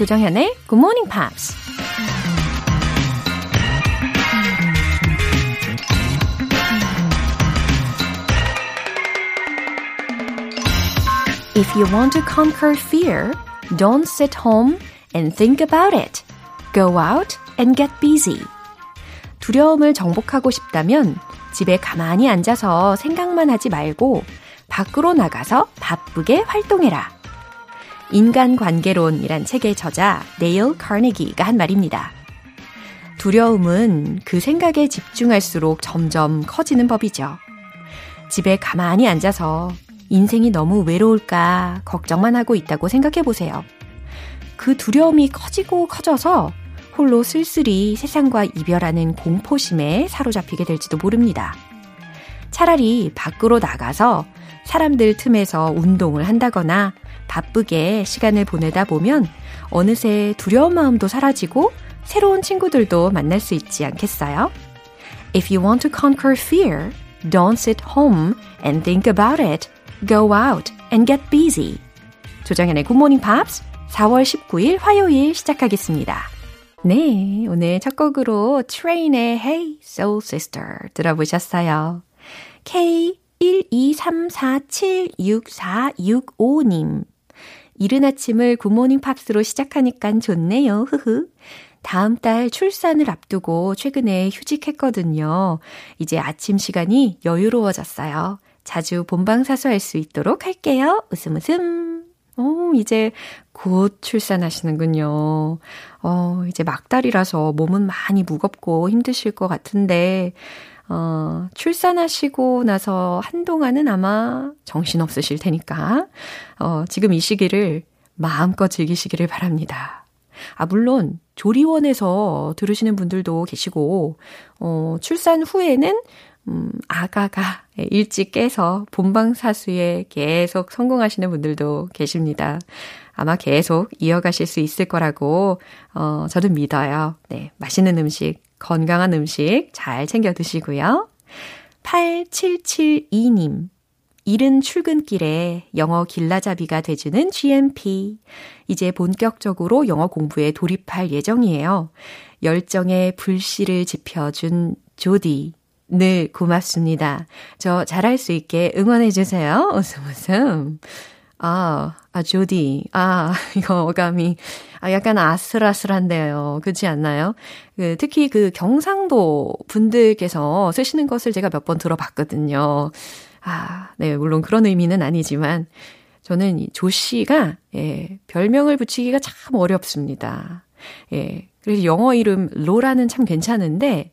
조정현의 Good Morning Pops. If you want to conquer fear, don't sit home and think about it. Go out and get busy. 두려움을 정복하고 싶다면 집에 가만히 앉아서 생각만 하지 말고 밖으로 나가서 바쁘게 활동해라. 인간관계론이란 책의 저자 네일 카네기가 한 말입니다. 두려움은 그 생각에 집중할수록 점점 커지는 법이죠. 집에 가만히 앉아서 인생이 너무 외로울까 걱정만 하고 있다고 생각해 보세요. 그 두려움이 커지고 커져서 홀로 쓸쓸히 세상과 이별하는 공포심에 사로잡히게 될지도 모릅니다. 차라리 밖으로 나가서 사람들 틈에서 운동을 한다거나 바쁘게 시간을 보내다 보면 어느새 두려운 마음도 사라지고 새로운 친구들도 만날 수 있지 않겠어요? If you want to conquer fear, don't sit home and think about it. Go out and get busy. 조정현의 Morning Pops 4월 19일 화요일 시작하겠습니다. 네, 오늘 첫 곡으로 트레인의 Hey Soul Sister 들어보셨어요. K123476465님 이른 아침을 굿모닝 팝스로 시작하니까 좋네요. 흐흐. 다음 달 출산을 앞두고 최근에 휴직했거든요. 이제 아침 시간이 여유로워졌어요. 자주 본방사수할 수 있도록 할게요. 웃음 웃음. 오, 이제 곧 출산하시는군요. 어, 이제 막달이라서 몸은 많이 무겁고 힘드실 것 같은데, 어, 출산하시고 나서 한동안은 아마 정신 없으실 테니까, 어, 지금 이 시기를 마음껏 즐기시기를 바랍니다. 아, 물론, 조리원에서 들으시는 분들도 계시고, 어, 출산 후에는, 음, 아가가 일찍 깨서 본방사수에 계속 성공하시는 분들도 계십니다. 아마 계속 이어가실 수 있을 거라고, 어, 저도 믿어요. 네. 맛있는 음식 건강한 음식 잘 챙겨 드시고요. 8772님. 이른 출근길에 영어 길라잡이가 돼주는 GMP. 이제 본격적으로 영어 공부에 돌입할 예정이에요. 열정의 불씨를 지펴준 조디. 늘 고맙습니다. 저 잘할 수 있게 응원해주세요. 웃음 웃음. 아, 아, 조디. 아, 이거 어감이, 아, 약간 아슬아슬한데요. 그렇지 않나요? 그, 특히 그 경상도 분들께서 쓰시는 것을 제가 몇 번 들어봤거든요. 아, 네, 물론 그런 의미는 아니지만, 저는 이 조 씨가, 예, 별명을 붙이기가 참 어렵습니다. 예, 그래서 영어 이름 로라는 참 괜찮은데,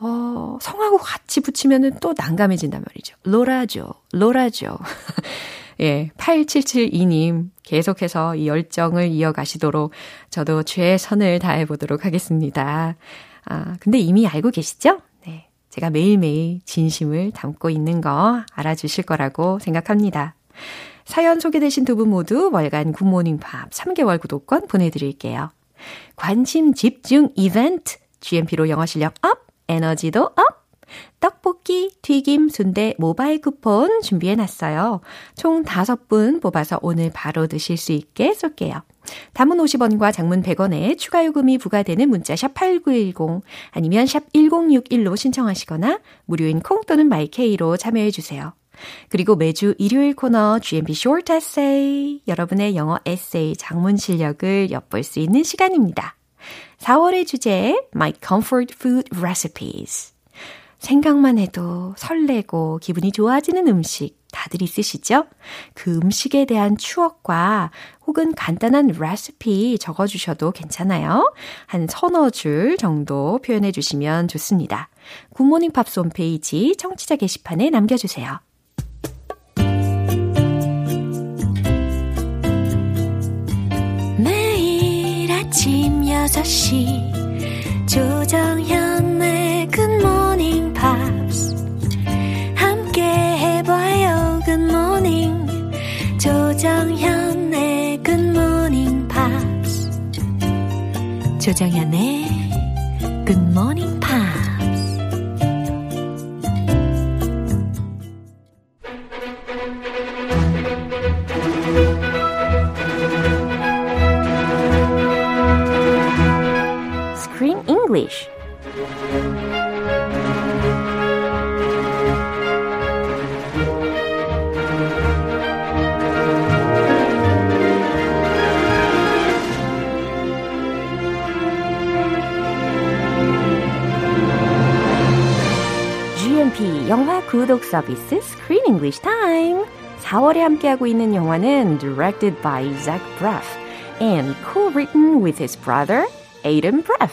어, 성하고 같이 붙이면은 또 난감해진단 말이죠. 로라죠, 로라죠. 예, 8772님 계속해서 이 열정을 이어가시도록 저도 최선을 다해 보도록 하겠습니다. 아, 근데 이미 알고 계시죠? 네. 제가 매일매일 진심을 담고 있는 거 알아주실 거라고 생각합니다. 사연 소개되신 두 분 모두 월간 굿모닝 팝 3개월 구독권 보내드릴게요. 관심 집중 이벤트 GMP로 영어 실력 up, 에너지도 up! 떡볶이, 튀김, 순대, 모바일 쿠폰 준비해 놨어요. 총 5분 뽑아서 오늘 바로 드실 수 있게 쏠게요. 담은 50원과 장문 100원에 추가 요금이 부과되는 문자 샵 8910 아니면 샵 1061로 신청하시거나 무료인 콩 또는 마이케이로 참여해 주세요. 그리고 매주 일요일 코너 GMP Short Essay 여러분의 영어 에세이 장문 실력을 엿볼 수 있는 시간입니다. 4월의 주제 My Comfort Food Recipes 생각만 해도 설레고 기분이 좋아지는 음식 다들 있으시죠? 그 음식에 대한 추억과 혹은 간단한 레시피 적어주셔도 괜찮아요. 한 서너 줄 정도 표현해 주시면 좋습니다. 굿모닝 팝스 홈페이지 청취자 게시판에 남겨주세요. 매일 아침 6시 조정현 조정현의 굿모닝 팝스 조정현의 굿모닝 서비스 Screen English Time. 4월에 함께하고 있는 영화는 directed by Zach Braff and co-written with his brother Aidan Braff.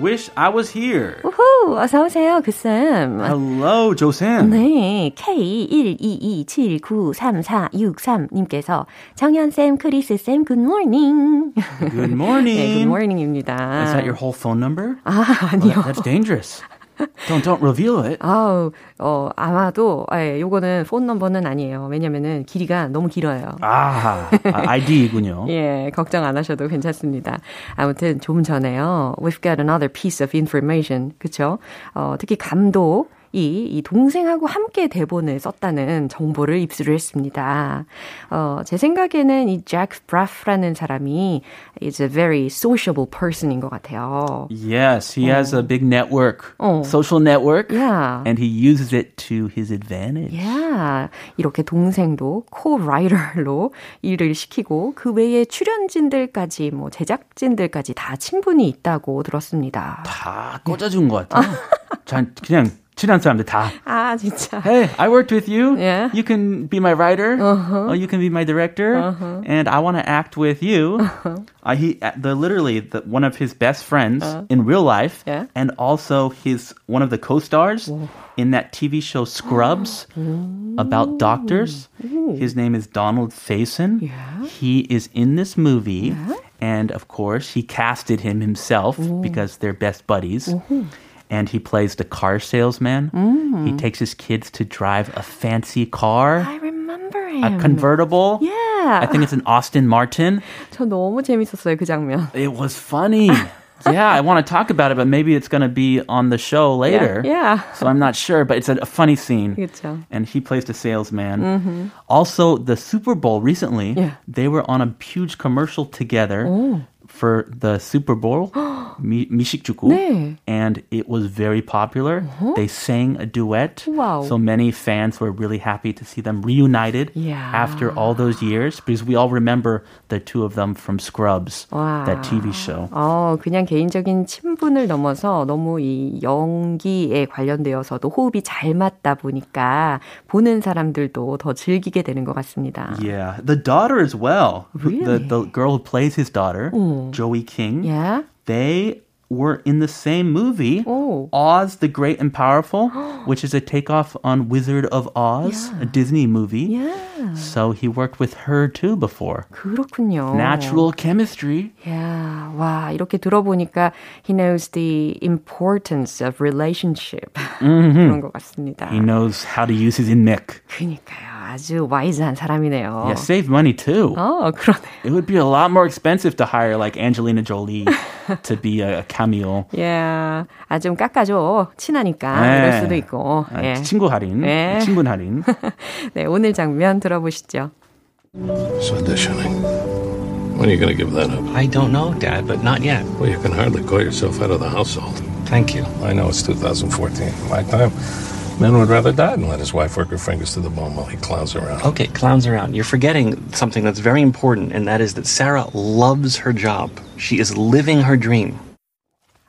Wish I was here. 우후, 어서 오세요, 그쌤. Hello, Joseon. 네, K122793463님께서 정현쌤, 크리스쌤, 굿모닝. Good morning. 네, 굿모닝입니다. Is that your whole phone number? 아, Oh, 아니요. that- that's dangerous. Don't don't reveal it. 아우, 어, 아마도, 예, 요거는 폰 넘버는 아니에요. 왜냐면은 길이가 너무 길어요. 아, ID군요. 예, 걱정 안 하셔도 괜찮습니다. 아무튼 좀 전에요. We've got another piece of information. 그쵸? 어, 특히 감독, 이, 이 동생하고 함께 대본을 썼다는 정보를 입수를 했습니다. 어, 제 생각에는 이잭 브라프라는 사람이 is a very sociable person인 것 같아요. Yes, he has a big network, Oh. social network, Yeah. and he uses it to his advantage. 야, 이렇게 동생도 co-writer로 일을 시키고 그 외에 출연진들까지 뭐 제작진들까지 다 친분이 있다고 들었습니다. 다 꽂아준 것 같아. 전 그냥 친한 사람들 다. 아, 진짜. Hey, I worked with you. Yeah. You can be my writer. Uh-huh. you can be my director. Uh-huh. And I want to act with you. Uh-huh. Uh, he, uh, the literally the, one of his best friends in real life, Yeah. and also his one of the co-stars in that TV show Scrubs about doctors. His name is Donald Faison. Yeah. He is in this movie, and of course he casted him himself because they're best buddies. And he plays the car salesman. He takes his kids to drive a fancy car, I remember him. a convertible. yeah. I think it's an Austin Martin. 저 너무 재밌었어요, 그 장면. It was funny. yeah, I want to talk about it, but maybe it's going to be on the show later. Yeah. So I'm not sure, but it's a, a funny scene. 그렇죠. And he plays the salesman. Also, the Super Bowl recently, Yeah. they were on a huge commercial together for the Super Bowl, 미, 미식주고. 네. And it was very popular. They sang a duet. Wow. So many fans were really happy to see them reunited Yeah. after all those years because we all remember the two of them from Scrubs, Wow. that TV show. 어, 그냥 개인적인 친분을 넘어서 너무 이 연기에 관련되어서도 호흡이 잘 맞다 보니까 보는 사람들도 더 즐기게 되는 것 같습니다. Yeah, the daughter as well. who- The Really? the girl who plays his daughter, Joey King. Yeah? They were in the same movie, Oh. Oz the Great and Powerful, which is a takeoff on Wizard of Oz, a Disney movie. Yeah. So he worked with her too before. 그렇군요. Natural chemistry. Yeah. 와, 이렇게 들어보니까 he knows the importance of relationship. 그런 것 같습니다. He knows how to use his inmic. 그니까요. 아주 와이즈한 사람이네요. Yeah, save money too. 어, 그러네. It would be a lot more expensive to hire like Angelina Jolie to be a cameo. Yeah. 아, 좀 깎아줘. 친하니까. 네. 이럴 수도 있고. 아, 예. 친구 할인, 네. 친분 할인. 네, 오늘 장면 들어보시죠. So auditioning. When are you going to give that up? I don't know, Dad, but not yet. Well, you can hardly call yourself out of the household. Thank you. I know it's 2014. My time, men would rather die than let his wife work her fingers to the bone while he clowns around. Okay, clowns around. You're forgetting something that's very important, and that is that Sarah loves her job. She is living her dream.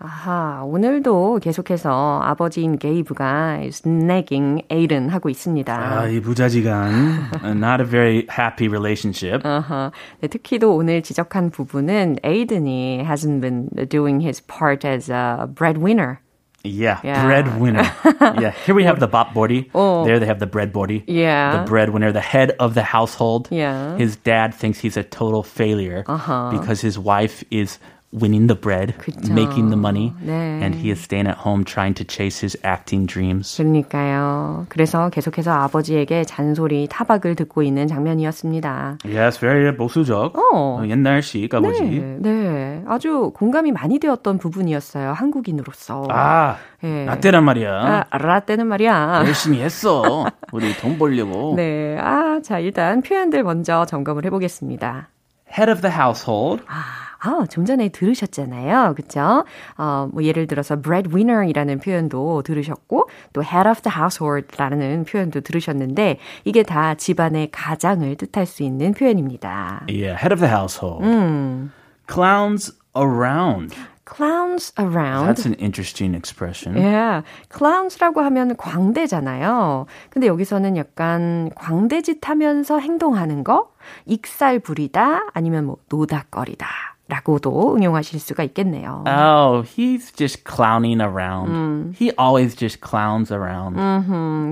아하, 오늘도 계속해서 아버지인 게이브가 snagging Aiden 하고 있습니다. 아, 이 부자지간. Not a very happy relationship. 아하. 네, 특히도 오늘 지적한 부분은 에이든이 hasn't been doing his part as a breadwinner. Yeah, Yeah. breadwinner. yeah, here we have the bop body. Oh. There they have the bread body. Yeah. The breadwinner, the head of the household. Yeah. His dad thinks he's a total failure uh-huh. because his wife is winning the bread, 그쵸. making the money, 네. and he is staying at home trying to chase his acting dreams. 그러니까요. 그래서 계속해서 아버지에게 잔소리, 타박을 듣고 있는 장면이었습니다. Yes, very 보수적. 어. 어, 옛날식 아버지. 네, 네. 아주 공감이 많이 되었던 부분이었어요. 한국인으로서. 아, 예. 나 때란 말이야. 아, 라떼는 말이야. 열심히 했어. 우리 돈 벌려고. 네. 아, 자, 일단 표현들 먼저 점검을 해보겠습니다. Head of the household. 아, 좀 전에 들으셨잖아요. 그쵸? 어, 뭐 예를 들어서 breadwinner이라는 표현도 들으셨고 또 head of the household라는 표현도 들으셨는데 이게 다 집안의 가장을 뜻할 수 있는 표현입니다. Yeah, head of the household. 음. Clowns around. clowns around. That's an interesting expression. Yeah. clowns라고 하면 광대잖아요. 근데 여기서는 약간 광대짓 하면서 행동하는 거? 익살 부리다 아니면 뭐 노닥거리다. 라고도 응용하실 수가 있겠네요. Oh, he's just clowning around. He always just clowns around.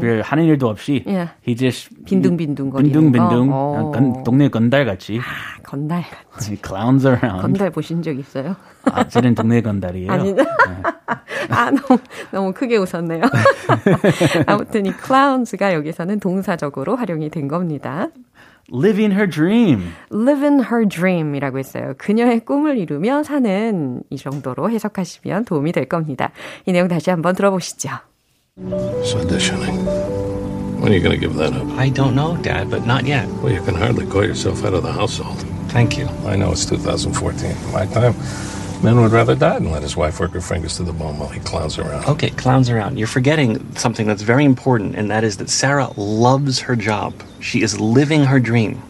별 하는 일도 없이 Yeah. he just 빈둥빈둥 거리는 빈둥빈둥 거. 어. 건, 동네 건달 같이 아, 건달 같이. he clowns around. 건달 보신 적 있어요? 아, 저는 동네 건달이에요. 아니, 아, 너무, 너무 크게 웃었네요. 아무튼 이 clowns가 여기서는 동사적으로 활용이 된 겁니다. Living her dream. Living her dream이라고 했어요. 그녀의 꿈을 이루며 사는 이 정도로 해석하시면 도움이 될 겁니다. 이 내용 다시 한번 들어보시죠. It's auditioning. When are you going to give that up? I don't know, Dad, but not yet. Well, you can hardly call yourself head of the household. Thank you. I know it's 2014. In my time, men would rather die than let his wife work her fingers to the bone while he clowns around. Okay, clowns around. You're forgetting something that's very important, and that is that Sarah loves her job. She is living her dream.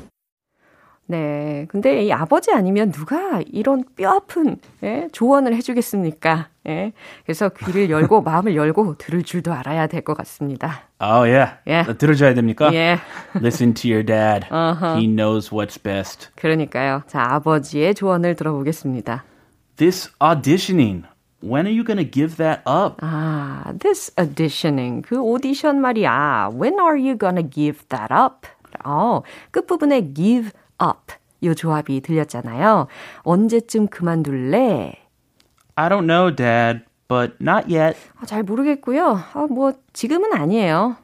네. 근데 이 아버지 아니면 누가 이런 뼈 아픈 예? 조언을 해주겠습니까? 예? 그래서 귀를 열고 마음을 열고 들을 줄도 알아야 될 것 같습니다. Oh yeah. Yeah. 들어줘야 됩니까? 예. Listen to your dad. Uh-huh. He knows what's best. 그러니까요. 자, 아버지의 조언을 들어보겠습니다. This auditioning. When are you going to give that up? 아, this auditioning. 그 오디션 말이야. When are you gonna give that up? 어, 끝부분에 give up. 요 조합이 들렸잖아요. 언제쯤 그만둘래? I don't know, dad, but not yet. 아, 잘 모르겠고요. 아, 뭐 지금은 아니에요.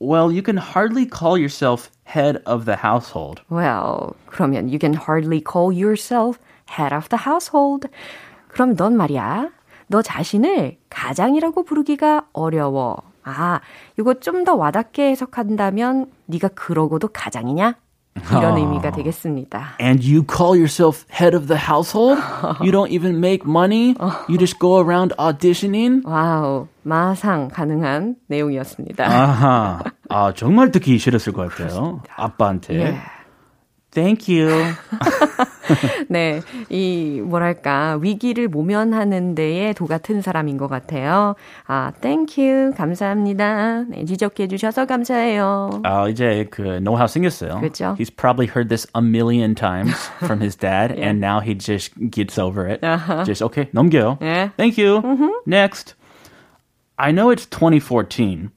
Well, you can hardly call yourself head of the household. Well, 그러면 you can hardly call yourself head of the household. 그럼 넌 말이야. 너 자신을 가장이라고 부르기가 어려워. 아, 이거 좀 더 와닿게 해석한다면 네가 그러고도 가장이냐? 이런 의미가 되겠습니다. And you call yourself head of the household? You don't even make money? You just go around auditioning? Wow, 마상 가능한 내용이었습니다. 아하. 아, 정말 듣기 싫었을 것 같아요. 아빠한테. 예. Thank you. 네, 이 뭐랄까 위기를 모면하는 데에 도 같은 사람인 것 같아요. 아, thank you, 감사합니다. 네, 지적해 주셔서 감사해요. 아, 이제 그 know-how 생겼어요. 그렇죠. He's probably heard this a million times from his dad, and now he just gets over it. Just okay, 넘겨요. 예. Thank you. Next. I know it's 2014.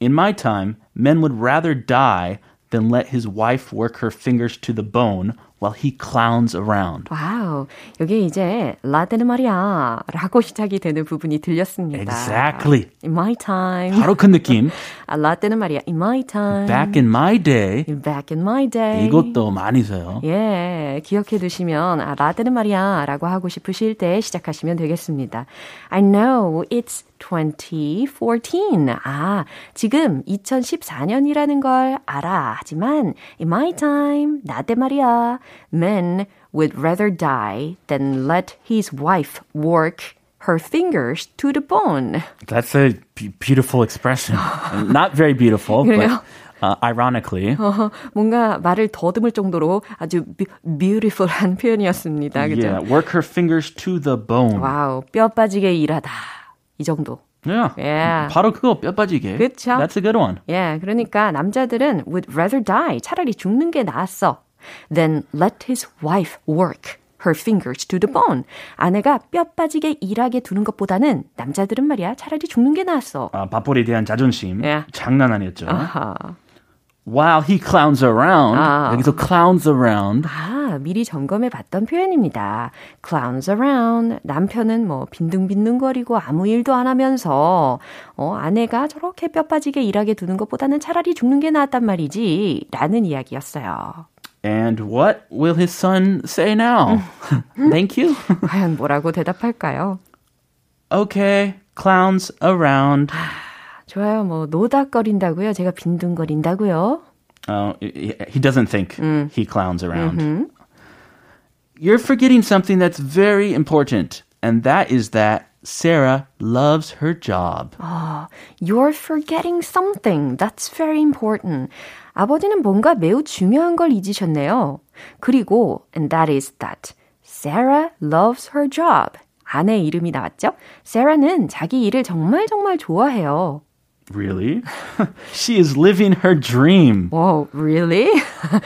In my time, men would rather die than let his wife work her fingers to the bone while he clowns around. 와우, 여기 이제 라떼는 말이야 라고 시작이 되는 부분이 들렸습니다. Exactly. In my time. 바로 그 느낌. 아, 라떼는 말이야. In my time. Back in my day. Back in my day. 이것도 많이 써요. 예, 기억해 두시면 아, 라떼는 말이야 라고 하고 싶으실 때 시작하시면 되겠습니다. I know it's 2014. 아, 지금 2014년이라는 걸 알아. 하지만 in my time, 나 때 말이야. Men would rather die than let his wife work her fingers to the bone. That's a b- beautiful expression. Not very beautiful, 그래요? but uh, ironically. 어, 뭔가 말을 더듬을 정도로 아주 뷰, beautiful한 표현이었습니다. 그죠? Yeah, work her fingers to the bone. 와우, 뼈 빠지게 일하다. 이 정도. Yeah. Yeah. 바로 그거 뼈 빠지게. 그쵸? That's a good one. 예, 그러니까 남자들은 would rather die. 차라리 죽는 게 나았어. Than let his wife work her fingers to the bone. 아내가 뼈 빠지게 일하게 두는 것보다는 남자들은 말이야 차라리 죽는 게 나았어. 아, 밥벌이에 대한 자존심. Yeah. 장난 아니었죠. 아하. While he clowns around. 아. 여기서 clowns around. 아, 미리 점검해 봤던 표현입니다. clowns around. 남편은 뭐 빈둥빈둥거리고 아무 일도 안 하면서 어, 아내가 저렇게 뼈 빠지게 일하게 두는 것보다는 차라리 죽는 게 나았단 말이지. 라는 이야기였어요. And what will his son say now? Thank you. 과연 뭐라고 대답할까요? Okay, clowns around. 좋아요. 뭐 노닥거린다고요? 제가 빈둥거린다고요? Oh, he he doesn't think he clowns around. you're forgetting something that's very important, and that is that Sarah loves her job. 아, you're forgetting something that's very important. 아버지는 뭔가 매우 중요한 걸 잊으셨네요. 그리고 and that is that Sarah loves her job. 아내 이름이 나왔죠? Sarah는 자기 일을 정말 정말 좋아해요. Really? she is living her dream. Whoa, really?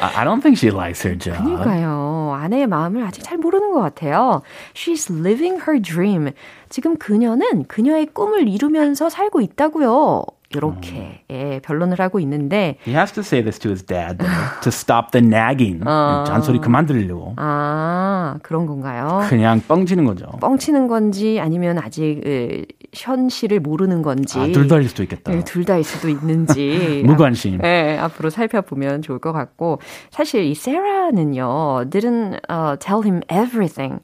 I, don't think she likes her job. 그러니까요. 아내의 마음을 아직 잘 모르는 것 같아요. She's living her dream. 지금 그녀는 그녀의 꿈을 이루면서 살고 있다고요. 이렇게 예, 변론을 하고 있는데 He has to say this to his dad to stop the nagging. 잔소리 그만 들으려고. 아 그런 건가요? 그냥 뻥치는 거죠. 뻥치는 건지 아니면 아직 에, 현실을 모르는 건지 아, 둘 다일 수도 있겠다. 네, 둘다일 수도 있는지 무관심. 네, 앞으로 살펴보면 좋을 것 같고 사실 이 세라는요 didn't uh, tell him everything,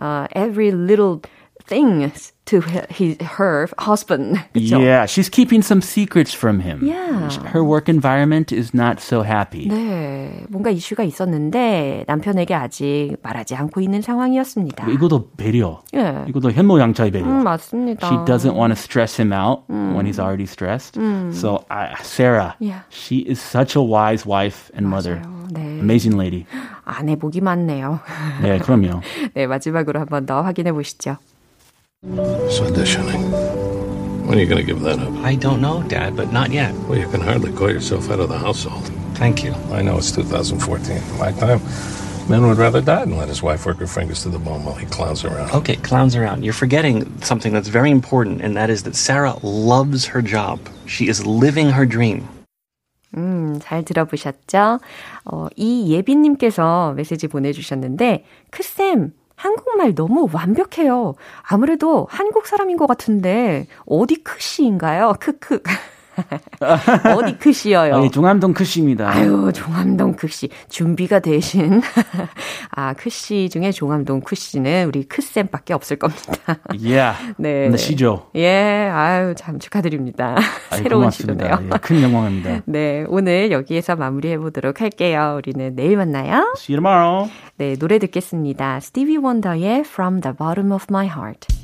uh, every little thing to his, her husband. 그쵸? Yeah, she's keeping some secrets from him. Yeah. Her work environment is not so happy. 네, 뭔가 이슈가 있었는데 남편에게 아직 말하지 않고 있는 상황이었습니다. 이것도 배려. 예. 이것도 현모양처의 배려. 음, 맞습니다. She doesn't want to stress him out when he's already stressed. So, I, Sarah, Yeah. she is such a wise wife and mother. 맞아요. 네. Amazing lady. 아내 복이 많네요. 네, 그럼요. 네, 마지막으로 한 번 더 확인해 보시죠. It's auditioning. When are you going to give that up? I don't know, Dad, but not yet. Well, you can hardly call yourself out of the household. Thank you. I know it's 2014. My time, men would rather die than let his wife work her fingers to the bone while he clowns around. Okay, clowns around. You're forgetting something that's very important, and that is that Sarah loves her job. She is living her dream. 음, 잘 들어보셨죠? 어, 이 예빈님께서 메시지 보내주셨는데, 크쌤, 한국말 너무 완벽해요. 아무래도 한국 사람인 것 같은데, 어디 크시인가요? 크크. 어디 크시여요? 아니, 중암동 크씨입니다. 아유, 종암동 크씨. 준비가 되신. 아, 크씨 중에 종암동 크씨는 우리 크쌤밖에 없을 겁니다. Yeah. 네. 네, 시죠. 예, 아유, 참 축하드립니다. 아이, 새로운 고맙습니다. 시도네요. 예, 큰 영광입니다. 네, 오늘 여기에서 마무리해 보도록 할게요. 우리는 내일 만나요. See you tomorrow. 네, 노래 듣겠습니다. 스티비 원더의 From the Bottom of My Heart.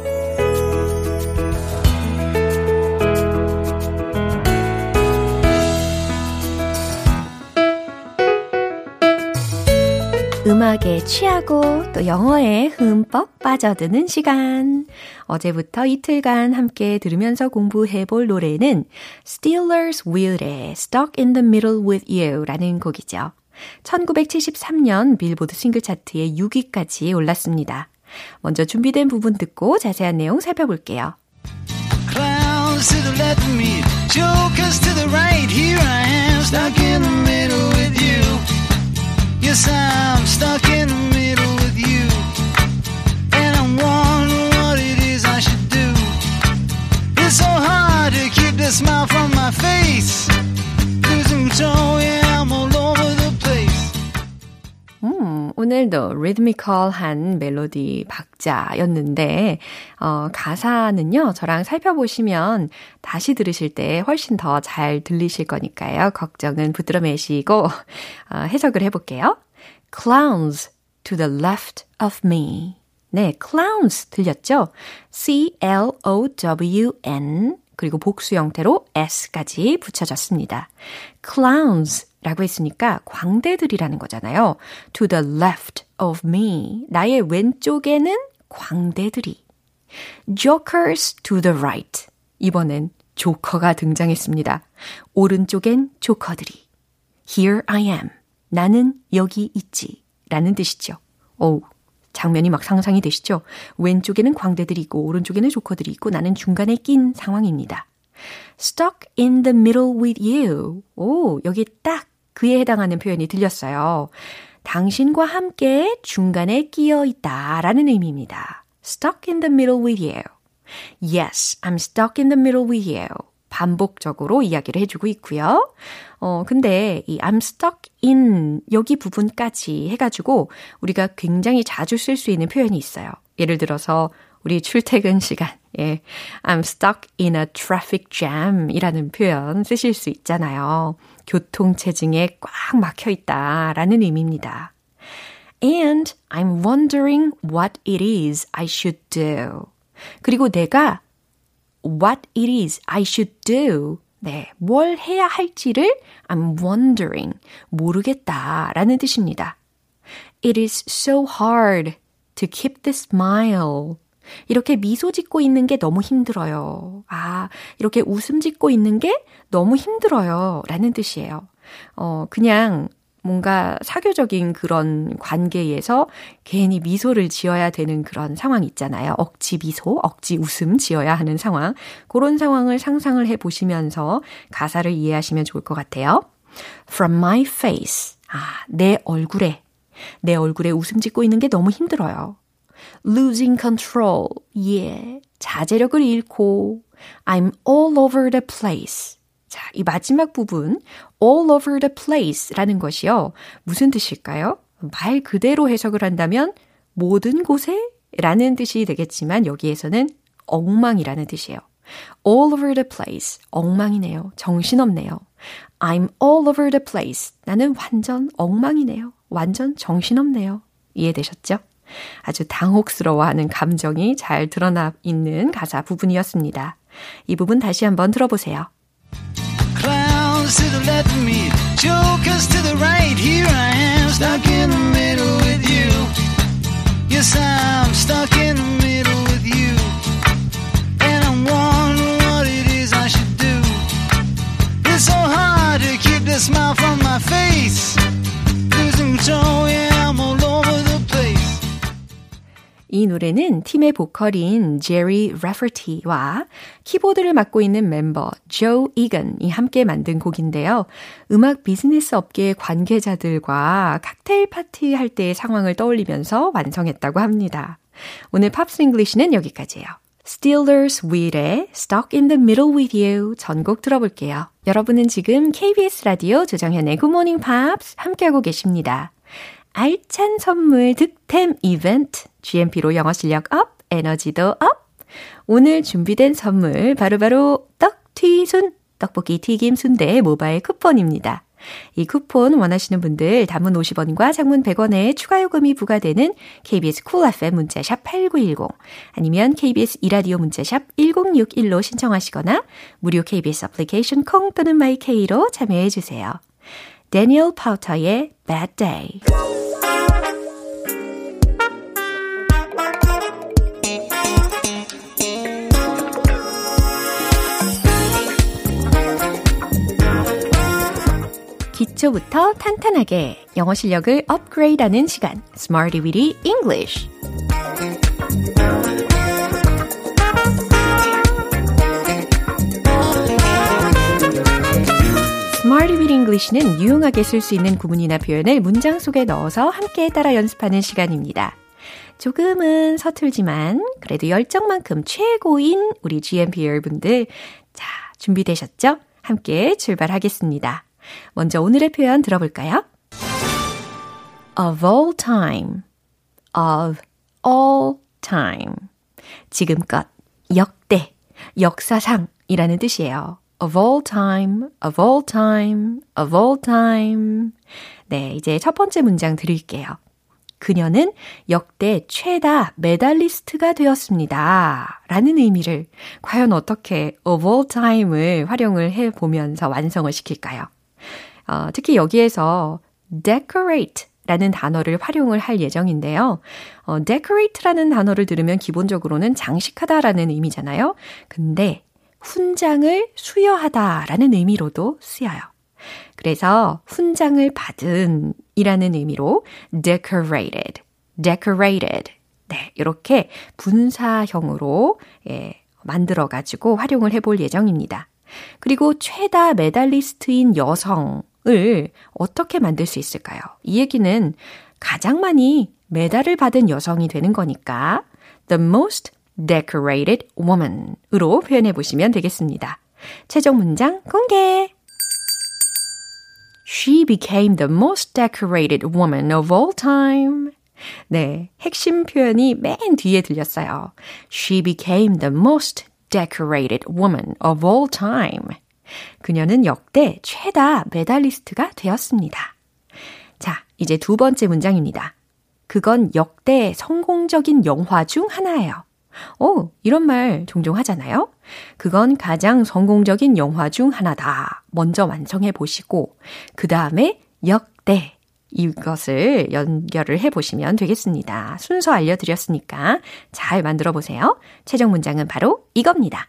음악에 취하고 또 영어에 흠뻑 빠져드는 시간. 어제부터 이틀간 함께 들으면서 공부해 볼 노래는 Steelers Wheel의 Stuck in the Middle with You 라는 곡이죠. 1973년 빌보드 싱글 차트에 6위까지 올랐습니다. 먼저 준비된 부분 듣고 자세한 내용 살펴볼게요. Clowns to the left of me, jokers to the right. Here I am, stuck in the middle with you. Yes, I'm stuck in the middle with you. And I'm wondering what it is I should do. It's so hard to keep the smile from my face. 오늘도 리드미컬한 멜로디 박자였는데, 어, 가사는요, 저랑 살펴보시면 다시 들으실 때 훨씬 더 잘 들리실 거니까요. 걱정은 붙들어 매시고, 어, 해석을 해볼게요. Clowns to the left of me. 네, clowns 들렸죠? C-L-O-W-N 그리고 복수 형태로 s까지 붙여졌습니다. clowns 라고 했으니까 광대들이라는 거잖아요. To the left of me. 나의 왼쪽에는 광대들이. Jokers to the right. 이번엔 조커가 등장했습니다. 오른쪽엔 조커들이. Here I am. 나는 여기 있지. 라는 뜻이죠. 오, 장면이 막 상상이 되시죠? 왼쪽에는 광대들이 있고 오른쪽에는 조커들이 있고 나는 중간에 낀 상황입니다. stuck in the middle with you. 오, 여기 딱 그에 해당하는 표현이 들렸어요. 당신과 함께 중간에 끼어 있다 라는 의미입니다. stuck in the middle with you. Yes, I'm stuck in the middle with you. 반복적으로 이야기를 해주고 있고요. 어, 근데 이 I'm stuck in 여기 부분까지 해가지고 우리가 굉장히 자주 쓸 수 있는 표현이 있어요. 예를 들어서 우리 출퇴근 시간, 예, I'm stuck in a traffic jam 이라는 표현 쓰실 수 있잖아요. 교통체증에 꽉 막혀 있다 라는 의미입니다. And I'm wondering what it is I should do. 그리고 내가 what it is I should do. 네, 뭘 해야 할지를 I'm wondering, 모르겠다 라는 뜻입니다. It is so hard to keep the smile. 이렇게 미소 짓고 있는 게 너무 힘들어요. 아, 이렇게 웃음 짓고 있는 게 너무 힘들어요. 라는 뜻이에요. 어, 그냥 뭔가 사교적인 그런 관계에서 괜히 미소를 지어야 되는 그런 상황 있잖아요. 억지 미소, 억지 웃음 지어야 하는 상황. 그런 상황을 상상을 해 보시면서 가사를 이해하시면 좋을 것 같아요. From my face. 아, 내 얼굴에. 내 얼굴에 웃음 짓고 있는 게 너무 힘들어요. Losing control. 예. 자제력을 잃고 I'm all over the place. 자, 이 마지막 부분 all over the place라는 것이요. 무슨 뜻일까요? 말 그대로 해석을 한다면 모든 곳에 라는 뜻이 되겠지만 여기에서는 엉망이라는 뜻이에요. all over the place. 엉망이네요. 정신없네요. I'm all over the place. 나는 완전 엉망이네요. 완전 정신없네요. 이해되셨죠? 아주 당혹스러워하는 감정이 잘 드러나 있는 가사 부분이었습니다. 이 부분 다시 한번 들어보세요. Clowns to the left of me, jokers to the right. Here I am, stuck in the 노래는 팀의 보컬인 제리 레퍼티와 키보드를 맡고 있는 멤버 Joe Egan이 함께 만든 곡인데요. 음악 비즈니스 업계의 관계자들과 칵테일 파티 할 때의 상황을 떠올리면서 완성했다고 합니다. 오늘 Pops English는 여기까지예요. Stealers Wheel의 Stuck in the Middle with You 전곡 들어볼게요. 여러분은 지금 KBS 라디오 조정현의 Good Morning Pops 함께하고 계십니다. 알찬 선물 득템 이벤트 GMP로 영어 실력 up, 에너지도 up. 오늘 준비된 선물 바로바로 떡튀순 떡볶이 튀김 순대 모바일 쿠폰입니다. 이 쿠폰 원하시는 분들 단문 50원과 장문 100원에 추가 요금이 부과되는 KBS 쿨 cool FM 문자샵 8910 아니면 KBS 2라디오 문자샵 1061로 신청하시거나 무료 KBS 애플리케이션 콩 또는 my K로 참여해 주세요. Daniel Powter의 Bad Day. 기초부터 탄탄하게 영어 실력을 업그레이드하는 시간. Smarty Weedy English Smarty Weedy English는 유용하게 쓸 수 있는 구문이나 표현을 문장 속에 넣어서 함께 따라 연습하는 시간입니다. 조금은 서툴지만 그래도 열정만큼 최고인 우리 GMP 여러분들 자 준비되셨죠? 함께 출발하겠습니다. 먼저 오늘의 표현 들어볼까요? of all time, of all time. 지금껏, 역대, 역사상이라는 뜻이에요. Of all time, of all time, of all time. 네, 이제 첫 번째 문장 드릴게요. 그녀는 역대 최다 메달리스트가 되었습니다. 라는 의미를 과연 어떻게 of all time을 활용을 해 보면서 완성을 시킬까요? 어, 특히 여기에서 decorate 라는 단어를 활용을 할 예정인데요. 어, decorate라는 단어를 들으면 기본적으로는 장식하다라는 의미잖아요. 근데 훈장을 수여하다라는 의미로도 쓰여요. 그래서 훈장을 받은 이라는 의미로 decorated, decorated. 네, 이렇게 분사형으로 예, 만들어 가지고 활용을 해볼 예정입니다. 그리고 최다 메달리스트인 여성을 어떻게 만들 수 있을까요? 이 얘기는 가장 많이 메달을 받은 여성이 되는 거니까 the most decorated woman으로 표현해 보시면 되겠습니다. 최종 문장 공개! She became the most decorated woman of all time. 네, 핵심 표현이 맨 뒤에 들렸어요. She became the most decorated woman of all time. 그녀는 역대 최다 메달리스트가 되었습니다. 자, 이제 두 번째 문장입니다. 그건 역대 성공적인 영화 중 하나예요. 오, 이런 말 종종 하잖아요. 그건 가장 성공적인 영화 중 하나다. 먼저 완성해 보시고, 그 다음에 역대 이것을 연결을 해 보시면 되겠습니다. 순서 알려드렸으니까 잘 만들어 보세요. 최종 문장은 바로 이겁니다.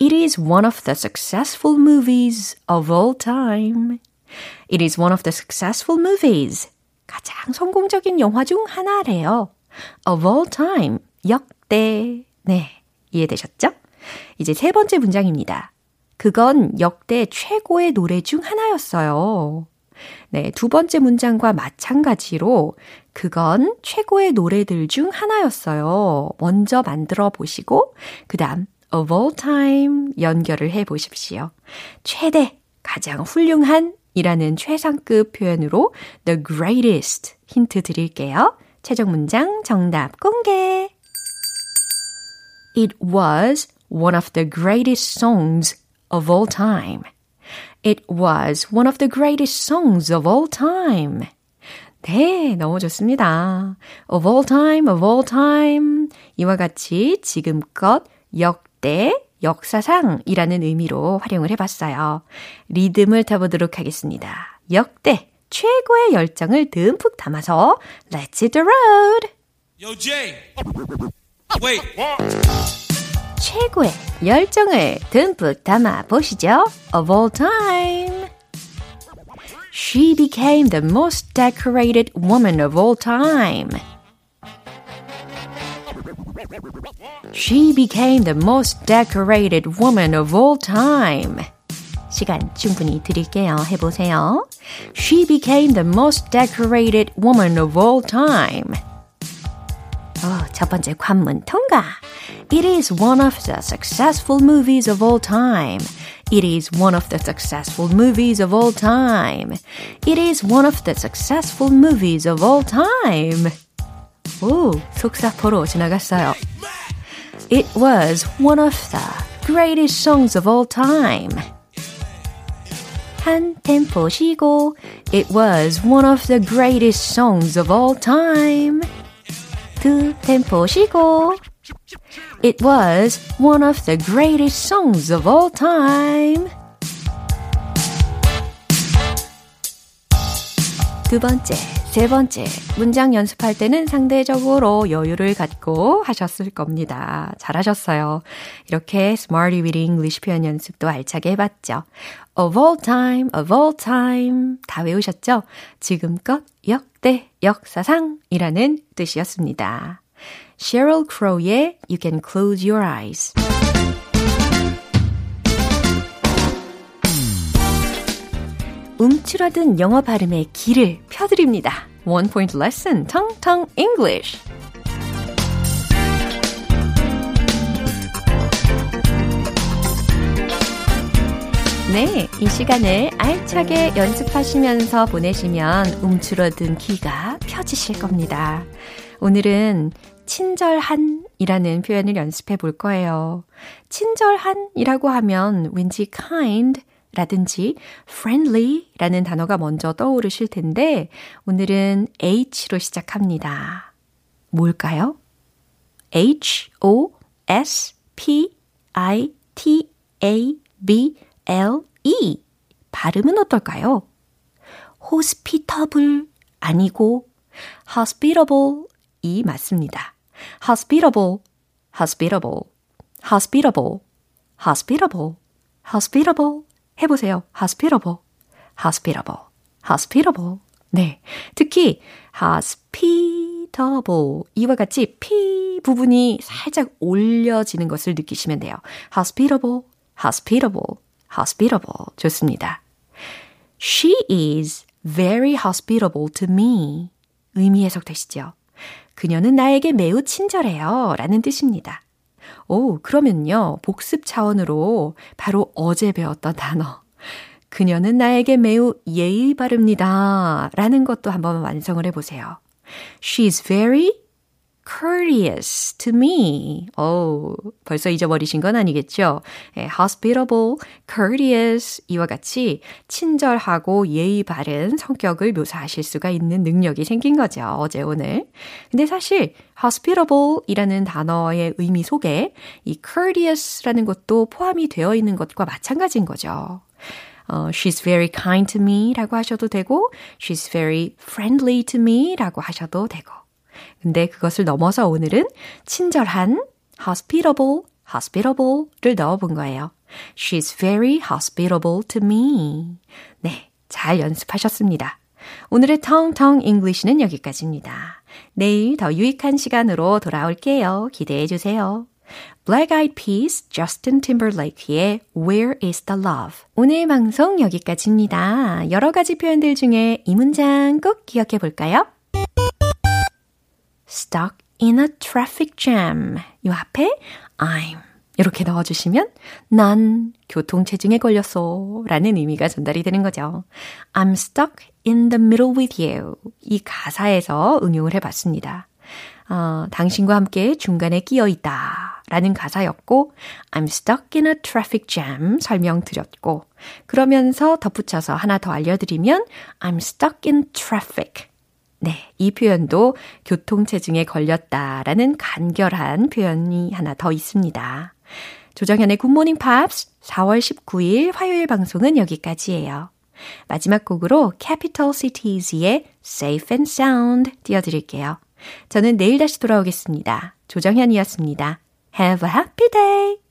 It is one of the successful movies of all time. It is one of the successful movies. 가장 성공적인 영화 중 하나래요. Of all time. 역대. 네. 이해되셨죠? 이제 세 번째 문장입니다. 그건 역대 최고의 노래 중 하나였어요. 네, 두 번째 문장과 마찬가지로 그건 최고의 노래들 중 하나였어요. 먼저 만들어 보시고 그 다음 of all time 연결을 해 보십시오. 최대, 가장 훌륭한 이라는 최상급 표현으로 the greatest 힌트 드릴게요. 최종 문장 정답 공개. It was one of the greatest songs of all time. It was one of the greatest songs of all time. 네, 너무 좋습니다. of all time, of all time. 이와 같이 지금껏 역대, 역사상이라는 의미로 활용을 해봤어요. 리듬을 타보도록 하겠습니다. 역대, 최고의 열정을 듬뿍 담아서 Let's hit the road! Yo, Jay. Wait. 최고의 열정을 듬뿍 담아 보시죠. Of all time. She became the most decorated woman of all time. She became the most decorated woman of all time. 시간 충분히 드릴게요. 해보세요. She became the most decorated woman of all time. 어, 첫 번째 관문 통과. It is one of the successful movies of all time. It is one of the successful movies of all time. It is one of the successful movies of all time. 오, 속사포로 지나갔어요. It was one of the greatest songs of all time. 한 템포 쉬고 It was one of the greatest songs of all time. 두 템포 쉬고 It was one of the greatest songs of all time. 두 번째, 세 번째, 문장 연습할 때는 상대적으로 여유를 갖고 하셨을 겁니다. 잘하셨어요. 이렇게 Smarty with English 표현 연습도 알차게 해봤죠. Of all time, of all time. 다 외우셨죠? 지금껏 역대, 역사상이라는 뜻이었습니다. Sheryl Crow의 You Can Close Your Eyes. 움츠러든 영어 발음의 길을 펴드립니다. One Point Lesson, Tong Tong English. 네, 이 시간을 알차게 연습하시면서 보내시면 움츠러든 귀가 펴지실 겁니다. 오늘은 친절한이라는 표현을 연습해 볼 거예요. 친절한이라고 하면 왠지 kind 라든지 friendly 라는 단어가 먼저 떠오르실 텐데 오늘은 H로 시작합니다. 뭘까요? H O S P I T A B L E 발음은 어떨까요? hospitable 아니고 hospitable 이 맞습니다. hospitable, hospitable, hospitable, hospitable, hospitable. 해보세요. hospitable, hospitable, hospitable. 네. 특히 hospitable 이와 같이 P 부분이 살짝 올려지는 것을 느끼시면 돼요. hospitable, hospitable, hospitable. 좋습니다. She is very hospitable to me. 의미 해석되시죠? 그녀는 나에게 매우 친절해요. 라는 뜻입니다. 오, 그러면요. 복습 차원으로 바로 어제 배웠던 단어. 그녀는 나에게 매우 예의 바릅니다. 라는 것도 한번 완성을 해보세요. She's very courteous to me. 오, 벌써 잊어버리신 건 아니겠죠? 예, hospitable, courteous 이와 같이 친절하고 예의 바른 성격을 묘사하실 수가 있는 능력이 생긴 거죠. 어제 오늘. 근데 사실 hospitable 이라는 단어의 의미 속에 이 courteous라는 것도 포함이 되어 있는 것과 마찬가지인 거죠. 어, she's very kind to me 라고 하셔도 되고, she's very friendly to me 라고 하셔도 되고. 근데 그것을 넘어서 오늘은 친절한 hospitable, hospitable를 넣어본 거예요. She's very hospitable to me. 네, 잘 연습하셨습니다. 오늘의 텅텅 English는 여기까지입니다. 내일 더 유익한 시간으로 돌아올게요. 기대해 주세요. Black Eyed Peas, Justin Timberlake의 Where is the Love? 오늘 방송 여기까지입니다. 여러 가지 표현들 중에 이 문장 꼭 기억해 볼까요? Stuck in a traffic jam. 요 앞에 I'm 이렇게 넣어주시면 난 교통체증에 걸렸어 라는 의미가 전달이 되는 거죠. I'm stuck in the middle with you. 이 가사에서 응용을 해봤습니다. 어, 당신과 함께 중간에 끼어 있다 라는 가사였고 I'm stuck in a traffic jam 설명드렸고 그러면서 덧붙여서 하나 더 알려드리면 I'm stuck in traffic 네, 이 표현도 교통체증에 걸렸다라는 간결한 표현이 하나 더 있습니다. 조정현의 굿모닝 팝스 4월 19일 화요일 방송은 여기까지예요. 마지막 곡으로 Capital Cities의 Safe and Sound 띄워드릴게요. 저는 내일 다시 돌아오겠습니다. 조정현이었습니다. Have a happy day!